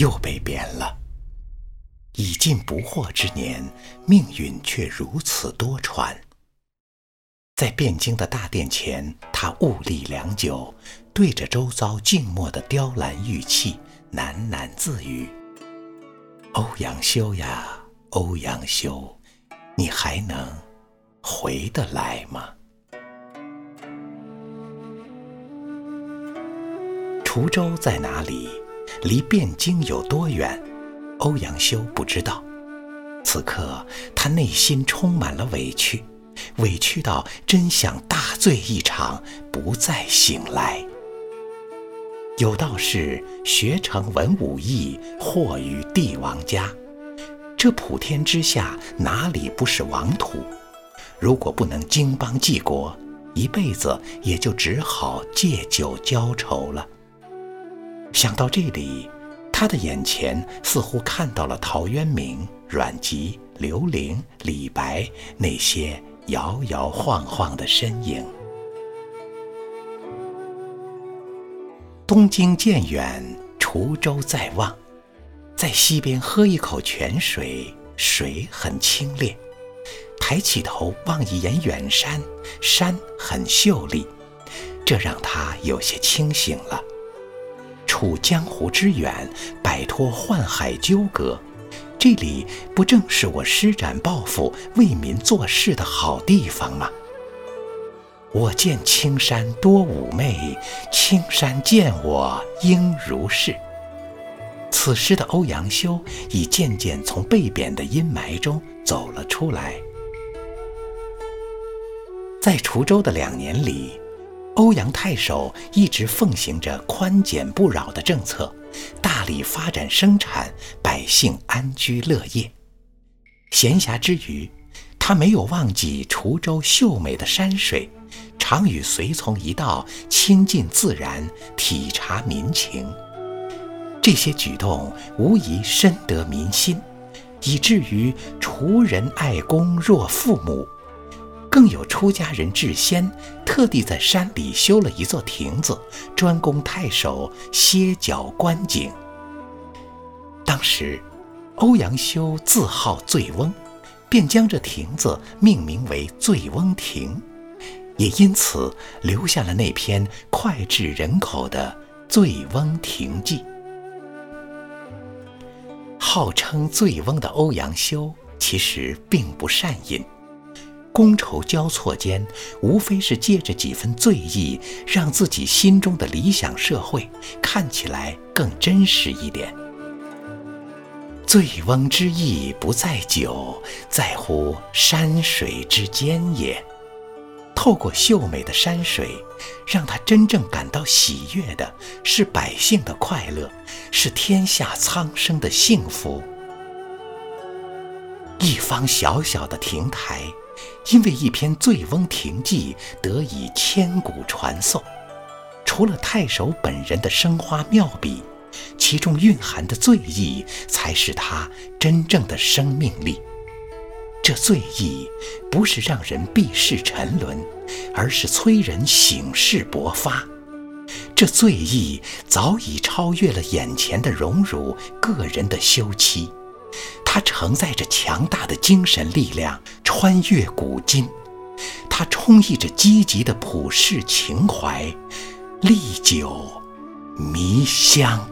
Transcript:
又被贬了。已近不惑之年，命运却如此多舛。在汴京的大殿前，他兀立良久，对着周遭静默的雕栏玉砌，喃喃自语：“欧阳修呀，欧阳修，你还能回得来吗？”滁州在哪里？离汴京有多远？欧阳修不知道。此刻他内心充满了委屈，委屈到真想大醉一场，不再醒来。有道是：学成文武艺，祸于帝王家。这普天之下，哪里不是王土？如果不能经邦济国，一辈子也就只好借酒浇愁了。想到这里，他的眼前似乎看到了陶渊明、阮籍、刘伶、李白那些摇摇晃晃的身影。东京渐远，滁州在望。在溪边喝一口泉水，水很清冽；抬起头望一眼远山，山很秀丽。这让他有些清醒了。处江湖之远，摆脱宦海纠葛，这里不正是我施展抱负、为民做事的好地方吗？我见青山多妩媚，青山见我应如是。此时的欧阳修已渐渐从被贬的阴霾中走了出来。在滁州的两年里。欧阳太守一直奉行着宽简不扰的政策，大力发展生产，百姓安居乐业。闲暇之余，他没有忘记滁州秀美的山水，常与随从一道亲近自然，体察民情。这些举动无疑深得民心，以至于滁人爱公若父母。更有出家人智仙，特地在山里修了一座亭子，专供太守歇脚观景。当时，欧阳修自号醉翁，便将这亭子命名为醉翁亭，也因此留下了那篇脍炙人口的《醉翁亭记》。号称醉翁的欧阳修，其实并不善饮。觥筹交错间，无非是借着几分醉意，让自己心中的理想社会看起来更真实一点。醉翁之意不在酒，在乎山水之间也。透过秀美的山水，让他真正感到喜悦的是百姓的快乐，是天下苍生的幸福。一方小小的亭台。因为一篇《醉翁亭记》得以千古传颂，除了太守本人的生花妙笔，其中蕴含的醉意才是他真正的生命力。这醉意不是让人避世沉沦，而是催人醒世勃发。这醉意早已超越了眼前的荣辱、个人的休戚。它承载着强大的精神力量，穿越古今；它充溢着积极的普世情怀，历久弥香。